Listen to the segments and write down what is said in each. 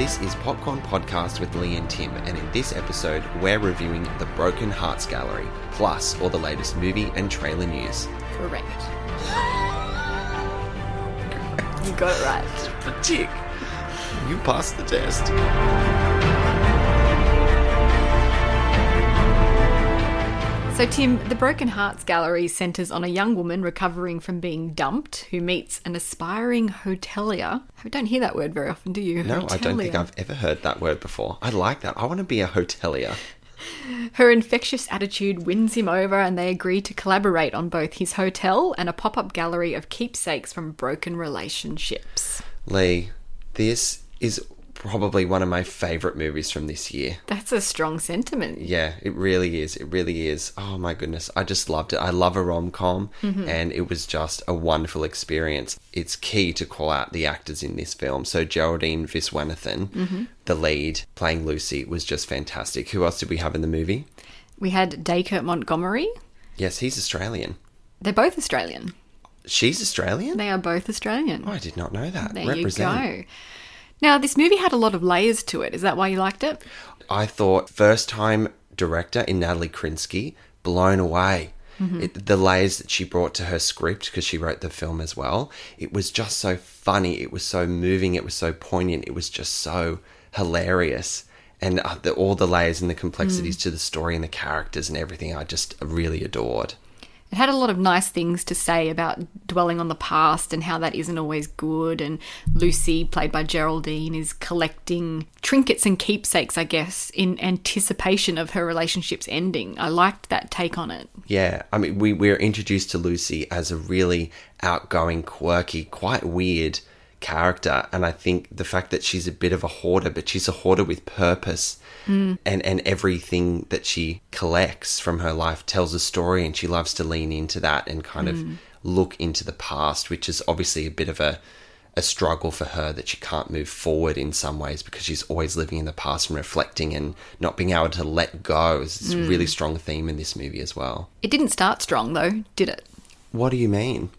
This is Popcorn Podcast with Lee and Tim, and in this episode, we're reviewing The Broken Hearts Gallery, plus all the latest movie and trailer news. Correct. you got it right. Fatigue. You passed the test. So, Tim, the Broken Hearts Gallery centres on a young woman recovering from being dumped who meets an aspiring hotelier. I don't hear that word very often, do you? No, I don't think I've ever heard that word before. I like that. I want to be a hotelier. Her infectious attitude wins him over, and they agree to collaborate on both his hotel and a pop up gallery of keepsakes from broken relationships. Lee, this is probably one of my favourite movies from this year. That's a strong sentiment. Yeah, it really is. It really is. Oh my goodness. I just loved it. I love a rom com, mm-hmm. and it was just a wonderful experience. It's key to call out the actors in this film. So, Geraldine Viswanathan, mm-hmm. the lead, playing Lucy, was just fantastic. Who else did we have in the movie? We had Dacre Montgomery. Yes, he's Australian. They're both Australian. She's Australian? They are both Australian. Oh, I did not know that. There Represent. you go. Now, this movie had a lot of layers to it. Is that why you liked it? I thought first time director in Natalie Krinsky, blown away. It, the layers that she brought to her script because she wrote the film as well. It was just so funny. It was so moving. It was so poignant. It was just so hilarious. And uh, the, all the layers and the complexities to the story and the characters and everything, I just really adored. It had a lot of nice things to say about dwelling on the past and how that isn't always good. And Lucy, played by Geraldine, is collecting trinkets and keepsakes, I guess, in anticipation of her relationship's ending. I liked that take on it. Yeah, I mean, we we're introduced to Lucy as a really outgoing, quirky, quite weird character, and I think the fact that she's a bit of a hoarder, but she's a hoarder with purpose, mm. and and everything that she collects from her life tells a story, and she loves to lean into that and kind of mm. look into the past, which is obviously a bit of a a struggle for her that she can't move forward in some ways because she's always living in the past and reflecting and not being able to let go. It's a mm. really strong theme in this movie as well. It didn't start strong, though, did it? What do you mean?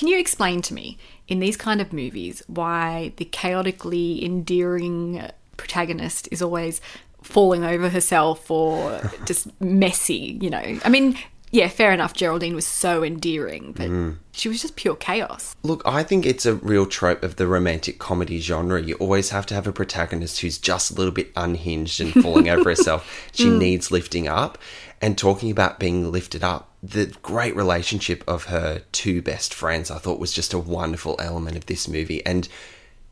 Can you explain to me, in these kind of movies, why the chaotically endearing protagonist is always falling over herself or just messy, you know? I mean, yeah, fair enough, Geraldine was so endearing, but hmm. she was just pure chaos. Look, I think it's a real trope of the romantic comedy genre. You always have to have a protagonist who's just a little bit unhinged and falling over herself. She hmm. needs lifting up. And talking about being lifted up, the great relationship of her two best friends, I thought was just a wonderful element of this movie. And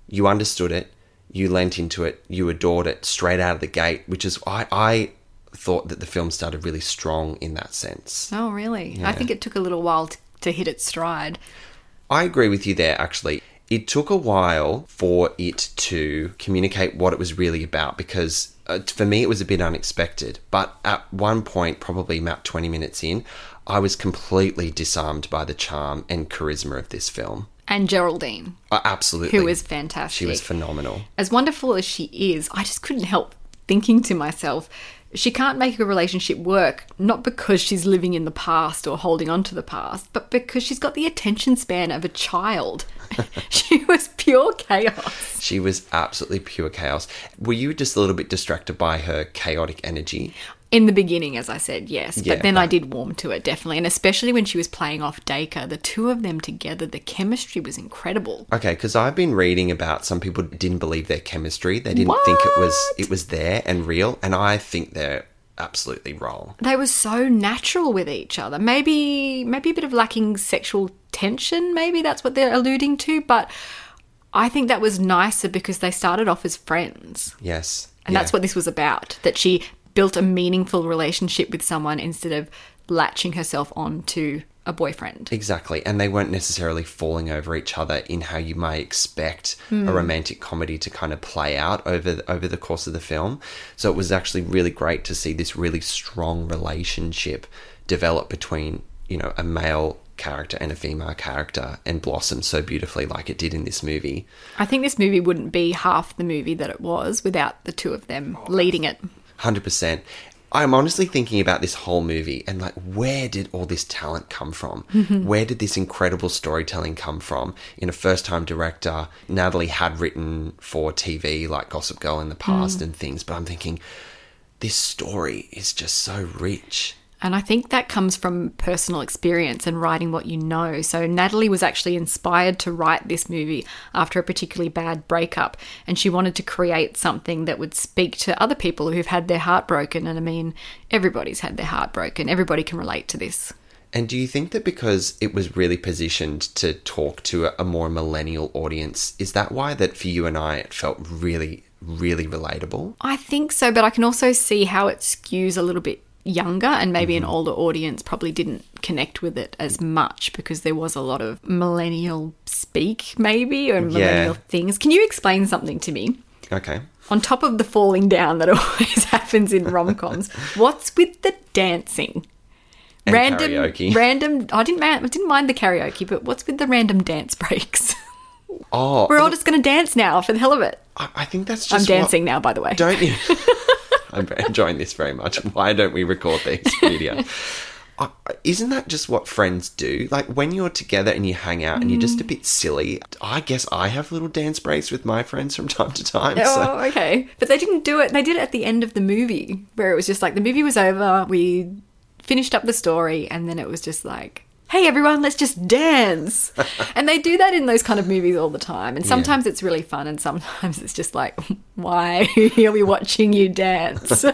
you understood it, you lent into it, you adored it straight out of the gate, which is I, I thought that the film started really strong in that sense. Oh, really? I think it took a little while to, to hit its stride. I agree with you there, actually. It took a while for it to communicate what it was really about because uh, for me, it was a bit unexpected. But at one point, probably about 20 minutes in, I was completely disarmed by the charm and charisma of this film. And Geraldine, Uh, absolutely. Who was fantastic. She was phenomenal. as wonderful as she is, I just couldn't help thinking to myself, she can't make a relationship work, not because she's living in the past or holding on to the past, but because she's got the attention span of a child. she was pure chaos. She was absolutely pure chaos. Were you just a little bit distracted by her chaotic energy? In the beginning, as I said, yes, Yeah, but then I did warm to it, definitely. And especially when she was playing off Dacre, the two of them together, the chemistry was incredible. Okay, because I've been reading about some people didn't believe their chemistry. They didn't think it was it was there and real, and I think they're absolutely wrong. they were so natural with each other. Maybe maybe a bit of lacking sexual tension, maybe that's what they're alluding to, but I think that was nicer because they started off as friends. Yes, And that's what this was about. That she built a meaningful relationship with someone instead of latching herself on to a boyfriend. Exactly, and they weren't necessarily falling over each other in how you might expect a hmm. romantic comedy to kind of play out over over the course of the film. So it was actually really great to see this really strong relationship develop between you know a male character and a female character and blossom so beautifully like it did in this movie. I think this movie wouldn't be half the movie that it was without the two of them oh, leading it. Hundred percent. I'm honestly thinking about this whole movie and like, where did all this talent come from? Mm-hmm. Where did this incredible storytelling come from? In a first time director, Natalie had written for TV like Gossip Girl in the past mm. and things, but I'm thinking, this story is just so rich. And I think that comes from personal experience and writing what you know. So, Natalie was actually inspired to write this movie after a particularly bad breakup. And she wanted to create something that would speak to other people who've had their heart broken. And I mean, everybody's had their heart broken. Everybody can relate to this. And do you think that because it was really positioned to talk to a, a more millennial audience, is that why that for you and I it felt really, really relatable? I think so, but I can also see how it skews a little bit younger and maybe Mm-hmm. an older audience probably didn't connect with it as much because there was a lot of millennial speak maybe or millennial things. Can you explain something to me? Okay. On top of the falling down that always happens in rom-coms, what's with the dancing? And karaoke. random. I didn't, I didn't mind the karaoke, but what's with the random dance breaks? Oh, We're all just going to dance now for the hell of it. I, I think that's just. I'm just what- dancing now, by the way. Don't you? I'm enjoying this very much. Why don't we record this video? Uh, Isn't that just what friends do? Like when you're together and you hang out and you're just a bit silly. I guess I have little dance breaks with my friends from time to time. Oh, So okay. But they didn't do it. They did it at the end of the movie, where it was just like the movie was over, we finished up the story, and then it was just like, hey, everyone, let's just dance. and they do that in those kind of movies all the time. And sometimes it's really fun, and sometimes it's just like, why are we watching you dance?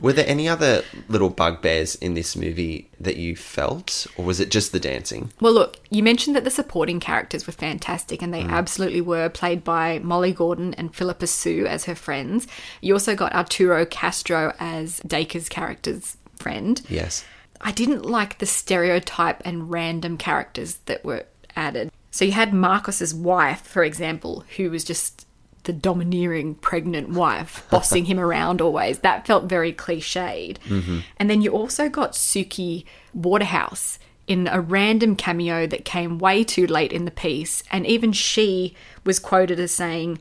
were there any other little bugbears in this movie that you felt, or was it just the dancing? Well, look, you mentioned that the supporting characters were fantastic, and they Mm. absolutely were, played by Molly Gordon and Phillipa Soo as her friends. You also got Arturo Castro as Dacre's character's friend. Yes. I didn't like the stereotype and random characters that were added. So you had Marcus's wife, for example, who was just the domineering pregnant wife, bossing him around always. That felt very cliched. Mm-hmm. And then you also got Suki Waterhouse in a random cameo that came way too late in the piece. And even she was quoted as saying,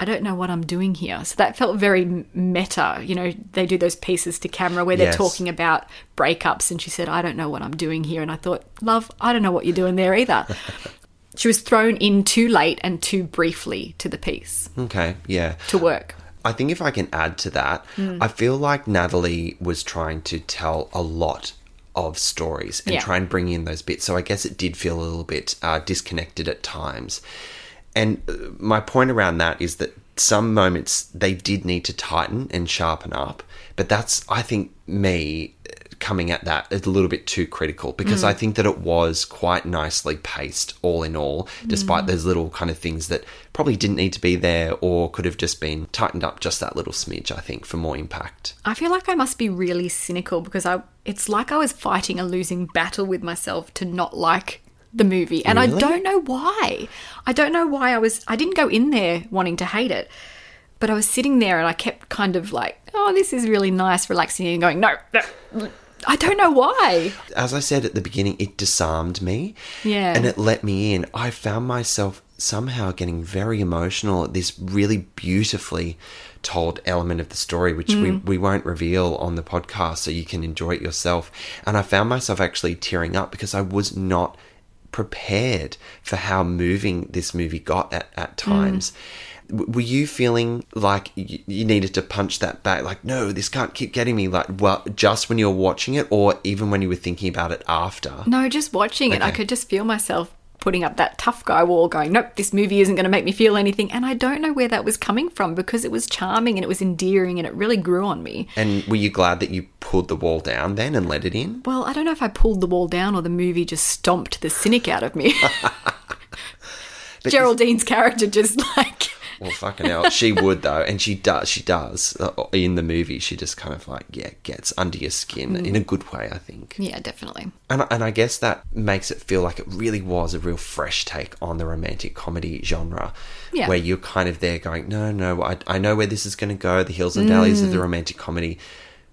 I don't know what I'm doing here. So that felt very meta. You know, they do those pieces to camera where they're Yes. talking about breakups, and she said, I don't know what I'm doing here. And I thought, love, I don't know what you're doing there either. she was thrown in too late and too briefly to the piece Okay. Yeah. to work. I think if I can add to that, Hmm. I feel like Natalie was trying to tell a lot of stories and Yeah. try and bring in those bits. So I guess it did feel a little bit uh, disconnected at times. And uh, my point around that is that some moments they did need to tighten and sharpen up. But that's, I think, me uh, coming at that a little bit too critical because I think that it was quite nicely paced all in all, despite those little kind of things that probably didn't need to be there or could have just been tightened up just that little smidge, I think, for more impact. I feel like I must be really cynical because I it's like I was fighting a losing battle with myself to not like the movie and I don't know why. I don't know why I was I didn't go in there wanting to hate it. But I was sitting there and I kept kind of like, oh, this is really nice, relaxing, and going, no, no. I don't know why. As I said at the beginning, it disarmed me. Yeah. And it let me in. I found myself somehow getting very emotional at this really beautifully told element of the story, which we, mm. we won't reveal on the podcast so you can enjoy it yourself. And I found myself actually tearing up because I was not prepared for how moving this movie got at, at times. Mm. W- Were you feeling like y- you needed to punch that back? Like, no, this can't keep getting me. Like, well, just when you're watching it, or even when you were thinking about it after? No, just watching it, I could just feel myself putting up that tough guy wall going, nope, this movie isn't going to make me feel anything. And I don't know where that was coming from because it was charming and it was endearing and it really grew on me. And were you glad that you pulled the wall down then and let it in? Well, I don't know if I pulled the wall down or the movie just stomped the cynic out of me. Geraldine's character just like Well, fucking hell, she would though, and she does. She does uh, in the movie. She just kind of like yeah gets under your skin Mm. in a good way, I think. Yeah, definitely. And and I guess that makes it feel like it really was a real fresh take on the romantic comedy genre, Yeah. where you're kind of there going, no, no, I I know where this is going to go, the hills and valleys Mm. of the romantic comedy.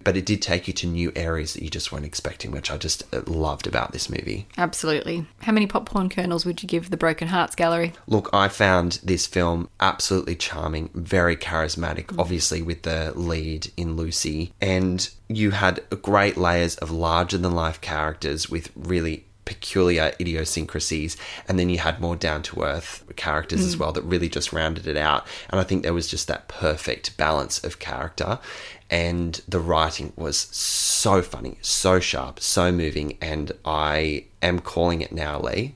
But it did take you to new areas that you just weren't expecting, which I just uh, loved about this movie. Absolutely. How many popcorn kernels would you give the Broken Hearts Gallery? Look, I found this film absolutely charming, very charismatic, obviously with the lead in Lucy. And you had great layers of larger than life characters with really peculiar idiosyncrasies. And then you had more down to earth characters as well that really just rounded it out. And I think there was just that perfect balance of character. And the writing was so funny, so sharp, so moving. And I am calling it now, Lee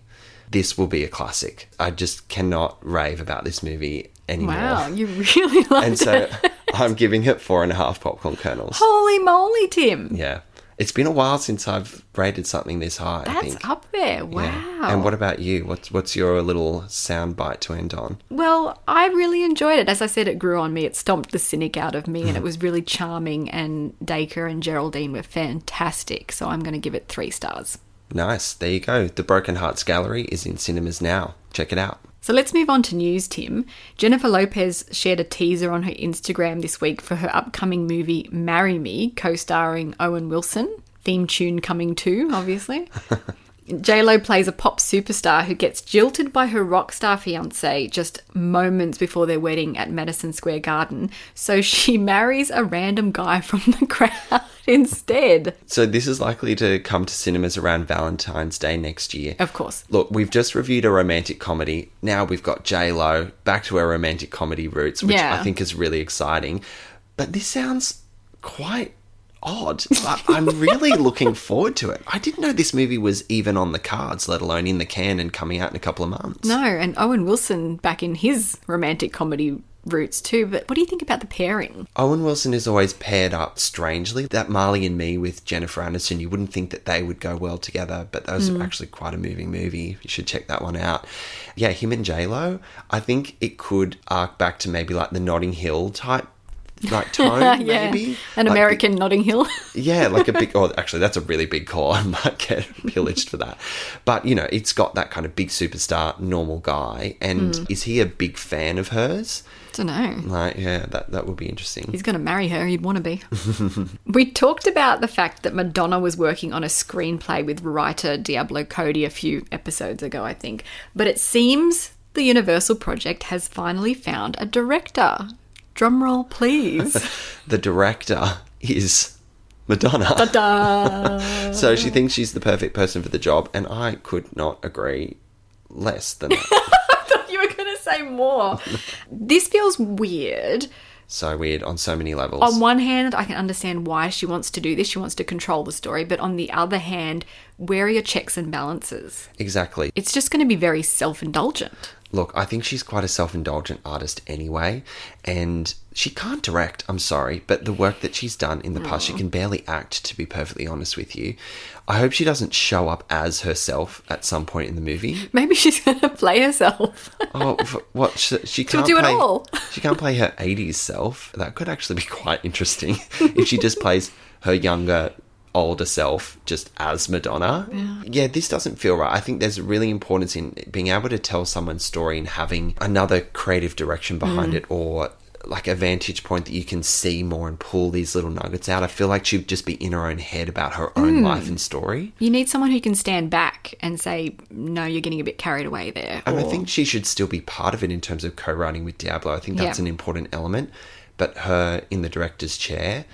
this will be a classic. I just cannot rave about this movie anymore. Wow, you really liked And so it. I'm giving it four and a half popcorn kernels. Holy moly, Tim. Yeah. It's been a while since I've rated something this high, I That's think. up there. Wow. Yeah. And what about you? What's what's your little sound bite to end on? Well, I really enjoyed it. As I said, it grew on me. It stomped the cynic out of me, and it hmm. was really charming. And Dacre and Geraldine were fantastic. So I'm going to give it three stars. Nice. There you go. The Broken Hearts Gallery is in cinemas now. Check it out. So let's move on to news, Tim. Jennifer Lopez shared a teaser on her Instagram this week for her upcoming movie Marry Me, co starring Owen Wilson. Theme tune coming too, obviously. Lo plays a pop superstar who gets jilted by her rock star fiance just moments before their wedding at Madison Square Garden. So she marries a random guy from the crowd instead. So this is likely to come to cinemas around Valentine's Day next year. Of course. Look, we've just reviewed a romantic comedy. Now we've got J Lo back to our romantic comedy roots, which Yeah. I think is really exciting. But this sounds quite odd. I- I'm really looking forward to it. I didn't know this movie was even on the cards, let alone in the can and coming out in a couple of months. No, and Owen Wilson back in his romantic comedy roots too. But what do you think about the pairing? Owen Wilson is always paired up strangely. That Marley and Me with Jennifer Aniston, you wouldn't think that they would go well together, but that was mm. actually quite a moving movie. You should check that one out. Yeah, him and J Lo. I think it could arc back to maybe like the Notting Hill type. Like tone, yeah, maybe an Like American Notting Hill. yeah, like a big. Oh, actually, that's a really big call. I might get pillaged for that. But you know, it's got that kind of big superstar, normal guy. And hmm. is he a big fan of hers? don't know. Like, yeah, that that would be interesting. He's going to marry her. He'd want to be. we talked about the fact that Madonna was working on a screenplay with writer Diablo Cody a few episodes ago, I think. But it seems the Universal project has finally found a director. Drumroll, please. the director is Madonna. Da. so she thinks she's the perfect person for the job, and I could not agree less than that. I thought you were going to say more. this feels weird. so weird on so many levels. On one hand, I can understand why she wants to do this. She wants to control the story. But on the other hand, where are your checks and balances? exactly. It's just going to be very self indulgent. Look, I think she's quite a self indulgent artist anyway, and she can't direct, I'm sorry, but the work that she's done in the past, she can barely act, to be perfectly honest with you. I hope she doesn't show up as herself at some point in the movie. Maybe she's going to play herself. Oh, what? She, she can't do it all. She can't play her 80s self. That could actually be quite interesting if she just plays her younger, older self just as Madonna. Yeah. this doesn't feel right. I think there's really importance in being able to tell someone's story and having another creative direction behind Mm. it or like a vantage point that you can see more and pull these little nuggets out. I feel like she'd just be in her own head about her own life and story. You need someone who can stand back and say, no, you're getting a bit carried away there. And I think she should still be part of it in terms of co-writing with Diablo. I think that's Yeah. an important element. But her in the director's chair,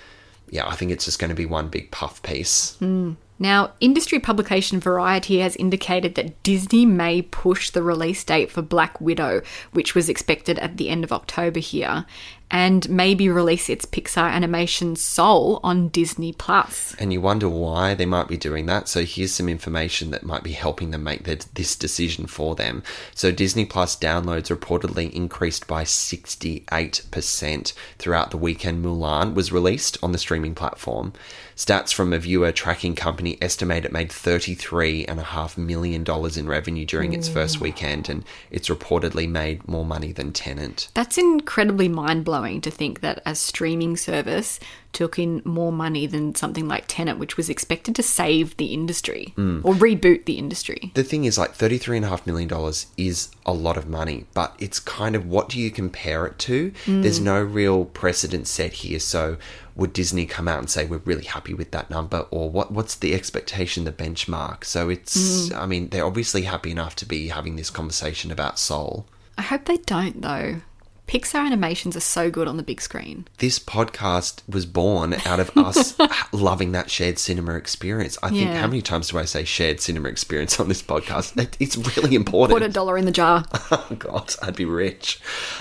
yeah, I think it's just going to be one big puff piece. Hmm. Now, industry publication Variety has indicated that Disney may push the release date for Black Widow, which was expected at the end of October here, and maybe release its Pixar animation Soul on Disney Plus. And you wonder why they might be doing that. So here's some information that might be helping them make that, this decision for them. So Disney Plus downloads reportedly increased by 68% throughout the weekend Mulan was released on the streaming platform. Stats from a viewer tracking company estimate it made $33.5 million in revenue during its first weekend, and it's reportedly made more money than Tenet. That's incredibly mind blowing to think that a streaming service took in more money than something like Tenet, which was expected to save the industry or reboot the industry. the thing is like $33.5 million is a lot of money but it's kind of what do you compare it to there's no real precedent set here so would disney come out and say we're really happy with that number or what what's the expectation the benchmark so it's mm. i mean they're obviously happy enough to be having this conversation about soul I hope they don't, though. Pixar animations are so good on the big screen. this podcast was born out of us loving that shared cinema experience. I think, Yeah. how many times do I say shared cinema experience on this podcast? It- It's really important. Put a dollar in the jar. Oh God, I'd be rich.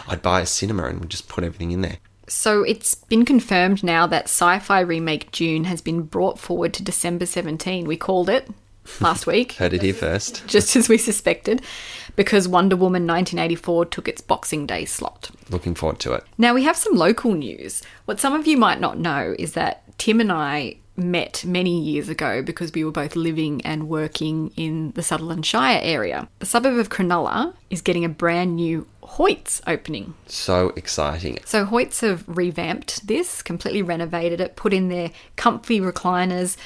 I'd buy a cinema and we'd just put everything in there. So it's been confirmed now that sci fi remake Dune has been brought forward to December 17. We called it last week, Heard it here first. just as we suspected, because Wonder Woman 1984 took its Boxing Day slot. Looking forward to it. Now we have some local news. What some of you might not know is that Tim and I met many years ago because we were both living and working in the Sutherland Shire area. The suburb of Cronulla is getting a brand new Hoyts opening. So exciting. So Hoyts have revamped this, completely renovated it, put in their comfy recliners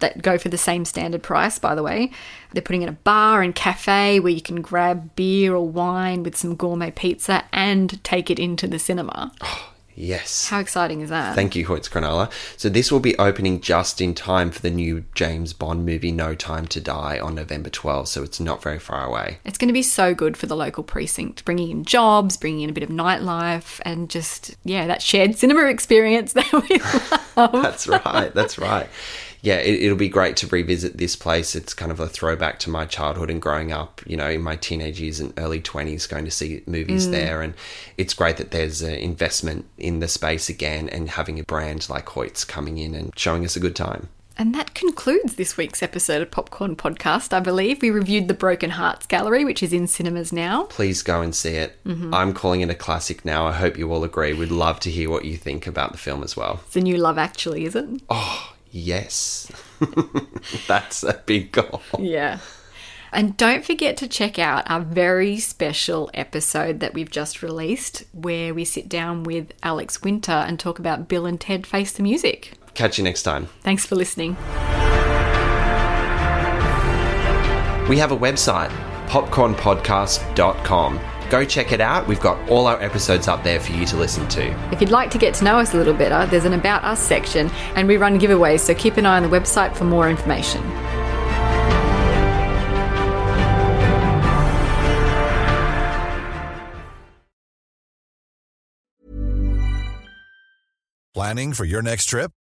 that go for the same standard price, by the way. They're putting in a bar and cafe where you can grab beer or wine with some gourmet pizza and take it into the cinema. Oh, Yes. How exciting is that? Thank you, Hoyts Cronulla. So this will be opening just in time for the new James Bond movie No Time to Die on November 12th, so it's not very far away. It's going to be so good for the local precinct, bringing in jobs, bringing in a bit of nightlife, and just, yeah, that shared cinema experience that we love. That's right. That's right. Yeah, it, it'll be great to revisit this place. It's kind of a throwback to my childhood and growing up, you know, in my teenage years and early 20s, going to see movies mm. there. And it's great that there's an investment in the space again and having a brand like Hoyts coming in and showing us a good time. And that concludes this week's episode of Popcorn Podcast, I believe. We reviewed the Broken Hearts Gallery, which is in cinemas now. Please go and see it. Mm-hmm. I'm calling it a classic now. I hope you all agree. We'd love to hear what you think about the film as well. It's a new Love Actually, is it? Oh, Yes. That's a big goal. Yeah. And don't forget to check out our very special episode that we've just released, where we sit down with Alex Winter and talk about Bill and Ted Face the Music. Catch you next time. Thanks for listening. We have a website, popcornpodcast.com. Go check it out. We've got all our episodes up there for you to listen to. If you'd like to get to know us a little better, there's an About Us section, and we run giveaways, so keep an eye on the website for more information. Planning for your next trip?